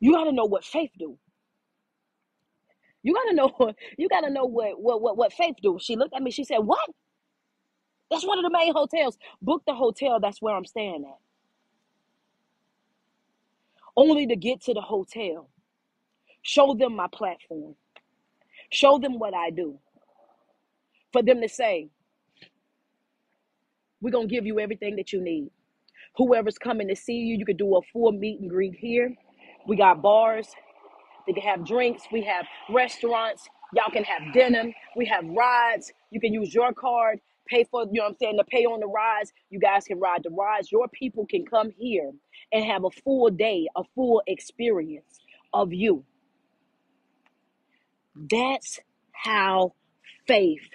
you got to know what faith do. You got to know, you got to know what, what, what, what faith do. She looked at me, she said, What? That's one of the main hotels. Book the hotel. That's where I'm staying at. Only to get to the hotel, show them my platform, show them what I do, for them to say, We're going to give you everything that you need. Whoever's coming to see you, you could do a full meet and greet here. We got bars. They can have drinks. We have restaurants. Y'all can have dinner. We have rides. You can use your card, pay for, you know what I'm saying, to pay on the rides. You guys can ride the rides. Your people can come here and have a full day, a full experience of you. That's how faith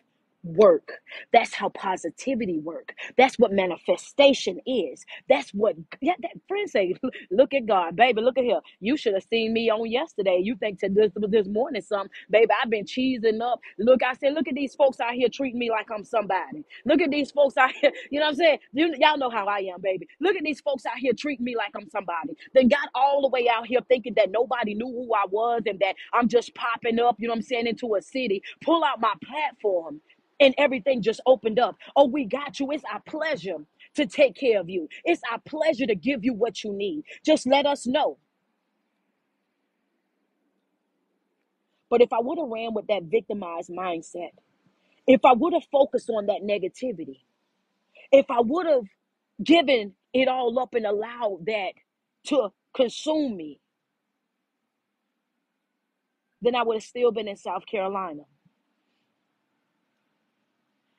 work. That's how positivity work. That's what manifestation is. That's what yeah, that friend say, *laughs* look at God, baby, look at here. You should have seen me on yesterday. You think to this this morning some, baby, I've been cheesing up. Look, I said, look at these folks out here treating me like I'm somebody. Look at these folks out *laughs* here, you know what I'm saying? You, y'all know how I am, baby. Look at these folks out here treating me like I'm somebody. Then got all the way out here thinking that nobody knew who I was and that I'm just popping up, you know what I'm saying, into a city. Pull out my platform and everything just opened up. Oh, we got you. It's our pleasure to take care of you. It's our pleasure to give you what you need. Just let us know. But if I would have ran with that victimized mindset, if I would have focused on that negativity, if I would have given it all up and allowed that to consume me, then I would have still been in South Carolina,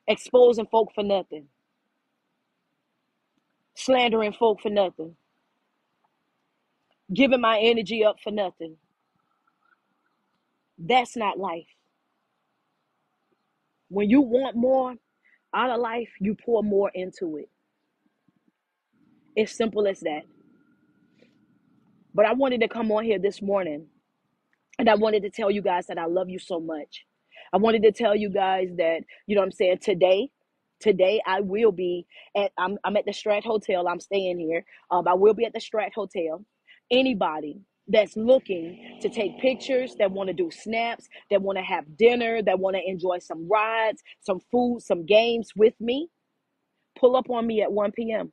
exposing folk for nothing, slandering folk for nothing, giving my energy up for nothing. That's not life. When you want more out of life, you pour more into it. It's simple as that. But I wanted to come on here this morning and I wanted to tell you guys that I love you so much. I wanted to tell you guys that, you know what I'm saying, today, today I will be at I'm I'm at the Strat Hotel. I'm staying here. Um, I will be at the Strat Hotel. Anybody that's looking to take pictures, that want to do snaps, that want to have dinner, that want to enjoy some rides, some food, some games with me, pull up on me at 1 p.m.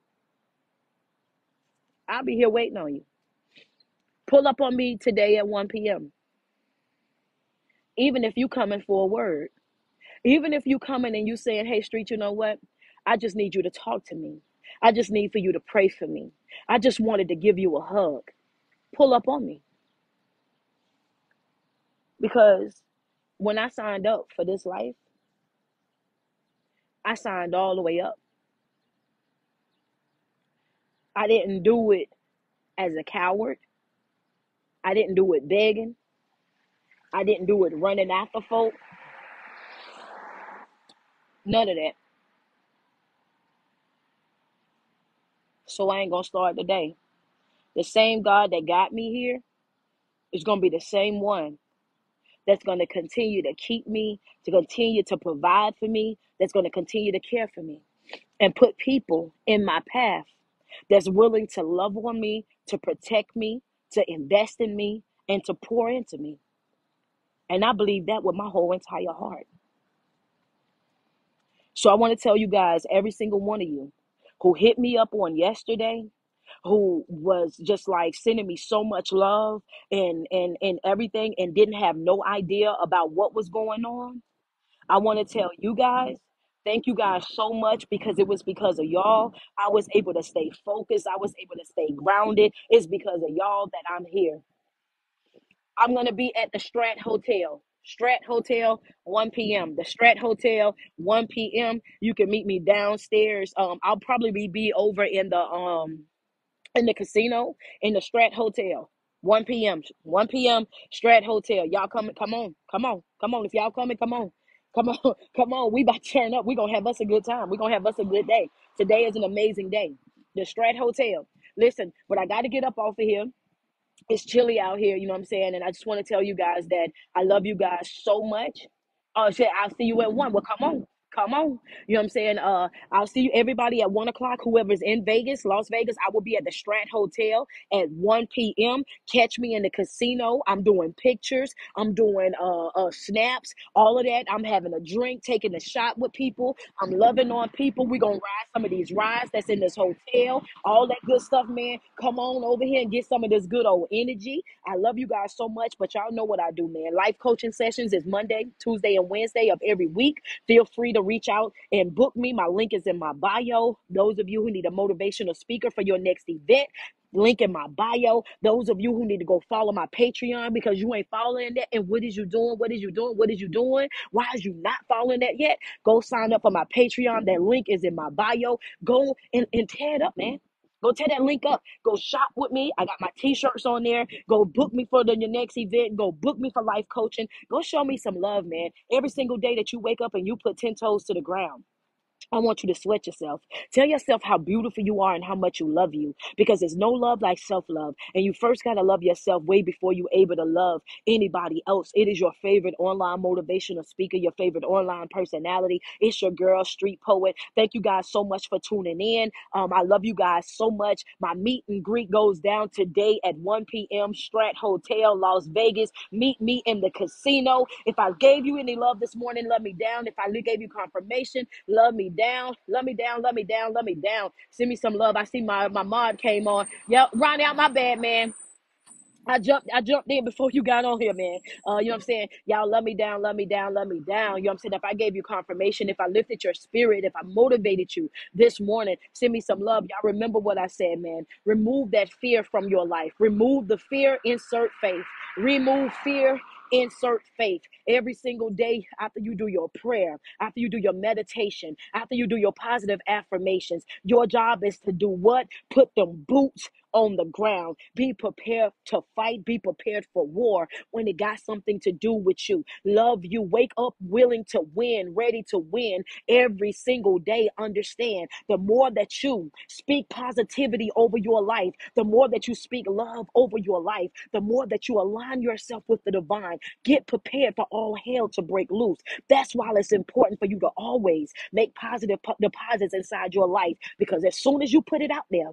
I'll be here waiting on you. Pull up on me today at 1 p.m. Even if you coming for a word. Even if you coming and you saying, hey, street, you know what? I just need you to talk to me. I just need for you to pray for me. I just wanted to give you a hug. Pull up on me. Because when I signed up for this life, I signed all the way up. I didn't do it as a coward. I didn't do it begging. I didn't do it running after folk. None of that. So I ain't gonna start today. The same God that got me here is gonna be the same one that's gonna continue to keep me, to continue to provide for me, that's gonna continue to care for me and put people in my path that's willing to love on me, to protect me, to invest in me, and to pour into me. And I believe that with my whole entire heart. So I want to tell you guys, every single one of you who hit me up on yesterday, who was just like sending me so much love and and and everything and didn't have no idea about what was going on. I want to tell you guys Thank you guys so much because it was because of y'all. I was able to stay focused. I was able to stay grounded. It's because of y'all that I'm here. I'm going to be at the Strat Hotel. Strat Hotel, 1 p.m. The Strat Hotel, 1 p.m. You can meet me downstairs. Um, I'll probably be, be over in the um in the casino in the Strat Hotel. 1 p.m. 1 p.m. Strat Hotel. Y'all coming? Come on, come on, come on. If y'all coming, come on, come on, *laughs* come on. We about to turn up. We gonna have us a good time. We gonna have us a good day. Today is an amazing day. The Strat Hotel. Listen, but I got to get up off of here it's chilly out here, you know what I'm saying? And I just want to tell you guys that I love you guys so much. Oh shit, I'll see you at one. Well, come on. Come on. You know what I'm saying? Uh I'll see you everybody at one o'clock. Whoever's in Vegas, Las Vegas, I will be at the Strat Hotel at 1 p.m. Catch me in the casino. I'm doing pictures, I'm doing uh, uh snaps, all of that. I'm having a drink, taking a shot with people. I'm loving on people. We're gonna ride some of these rides that's in this hotel all that good stuff, man. Come on over here and get some of this good old energy. I love you guys so much, but y'all know what I do, man. Life coaching sessions is Monday, Tuesday, and Wednesday of every week. Feel free to reach out and book me. My link is in my bio. Those of you who need a motivational speaker for your next event, link in my bio. Those of you who need to go follow my Patreon because you ain't following that. And what is you doing? What is you doing? What is you doing? Why is you not following that yet? Go sign up for my Patreon. That link is in my bio. Go and, and tear it up, man. Go tear that link up. Go shop with me. I got my t-shirts on there. Go book me for the your next event. Go book me for life coaching. Go show me some love, man. Every single day that you wake up and you put 10 toes to the ground. I want you to sweat yourself. Tell yourself how beautiful you are and how much you love you because there's no love like self love. And you first got to love yourself way before you're able to love anybody else. It is your favorite online motivational speaker, your favorite online personality. It's your girl, Street Poet. Thank you guys so much for tuning in. Um, I love you guys so much. My meet and greet goes down today at 1 p.m. Strat Hotel, Las Vegas. Meet me in the casino. If I gave you any love this morning, love me down. If I gave you confirmation, love me down. Love me down. Love me down. Love me down. Send me some love. I see my my mod came on. Yep, round out my bad man. I jumped I jumped in before you got on here, man. Uh, you know what I'm saying? Y'all love me down, love me down, love me down. You know what I'm saying? If I gave you confirmation, if I lifted your spirit, if I motivated you this morning, send me some love. Y'all remember what I said, man. Remove that fear from your life. Remove the fear, insert faith. Remove fear, insert faith. Every single day after you do your prayer, after you do your meditation, after you do your positive affirmations, your job is to do what? Put them boots on the ground. Be prepared to fight. Be prepared for war when it got something to do with you. Love you. Wake up willing to win, ready to win every single day. Understand the more that you speak positivity over your life, the more that you speak love over your life, the more that you align yourself with the divine. Get prepared for all hell to break loose. That's why it's important for you to always make positive po- deposits inside your life because as soon as you put it out there,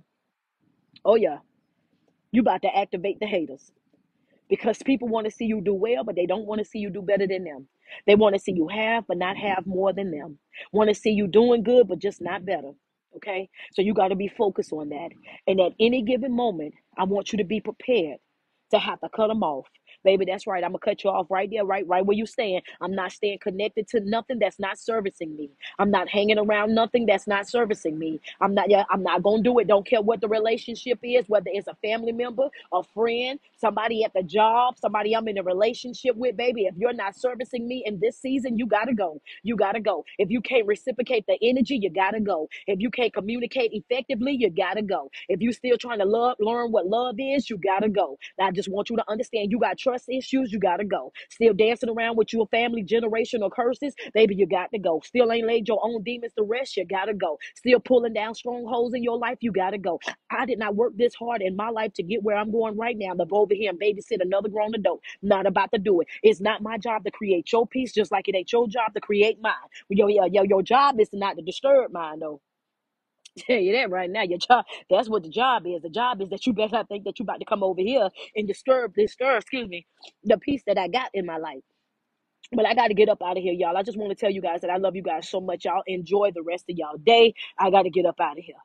oh yeah, you about to activate the haters because people want to see you do well, but they don't want to see you do better than them. They want to see you have, but not have more than them. Want to see you doing good, but just not better. Okay, so you got to be focused on that. And at any given moment, I want you to be prepared to have to cut them off. Baby, that's right. I'm gonna cut you off right there, right, right where you stand. I'm not staying connected to nothing that's not servicing me. I'm not hanging around nothing that's not servicing me. I'm not. Yeah, I'm not gonna do it. Don't care what the relationship is, whether it's a family member, a friend, somebody at the job, somebody I'm in a relationship with. Baby, if you're not servicing me in this season, you gotta go. You gotta go. If you can't reciprocate the energy, you gotta go. If you can't communicate effectively, you gotta go. If you still trying to love, learn what love is, you gotta go. I just want you to understand you got trust issues, you gotta go. Still dancing around with your family generational curses, baby, you got to go. Still ain't laid your own demons to rest, you gotta go. Still pulling down strongholds in your life, you gotta go. I did not work this hard in my life to get where I'm going right now. To go over here and babysit another grown adult. Not about to do it. It's not my job to create your peace, just like it ain't your job to create mine. Yo, yo, yo, your job is not to disturb mine, though. *laughs* Tell you that right now. Your job, that's what the job is. The job is that you better think that you about to come over here and disturb, disturb, excuse me, the peace that I got in my life. But I got to get up out of here, y'all. I just want to tell you guys that I love you guys so much. Y'all enjoy the rest of y'all day. I got to get up out of here.